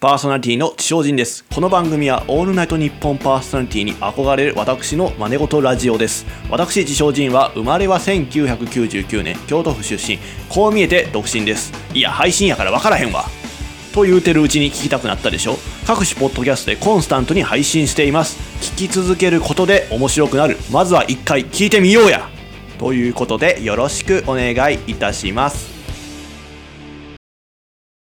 パーソナリティの地称人です。この番組はオールナイト日本パーソナリティに憧れる私の真似事ラジオです。私地称人は生まれは1999年京都府出身。こう見えて独身です。いや、配信やから分からへんわ。と言うてるうちに聞きたくなったでしょ各種ポッドキャストでコンスタントに配信しています。聞き続けることで面白くなる。まずは一回聞いてみようやということでよろしくお願いいたします。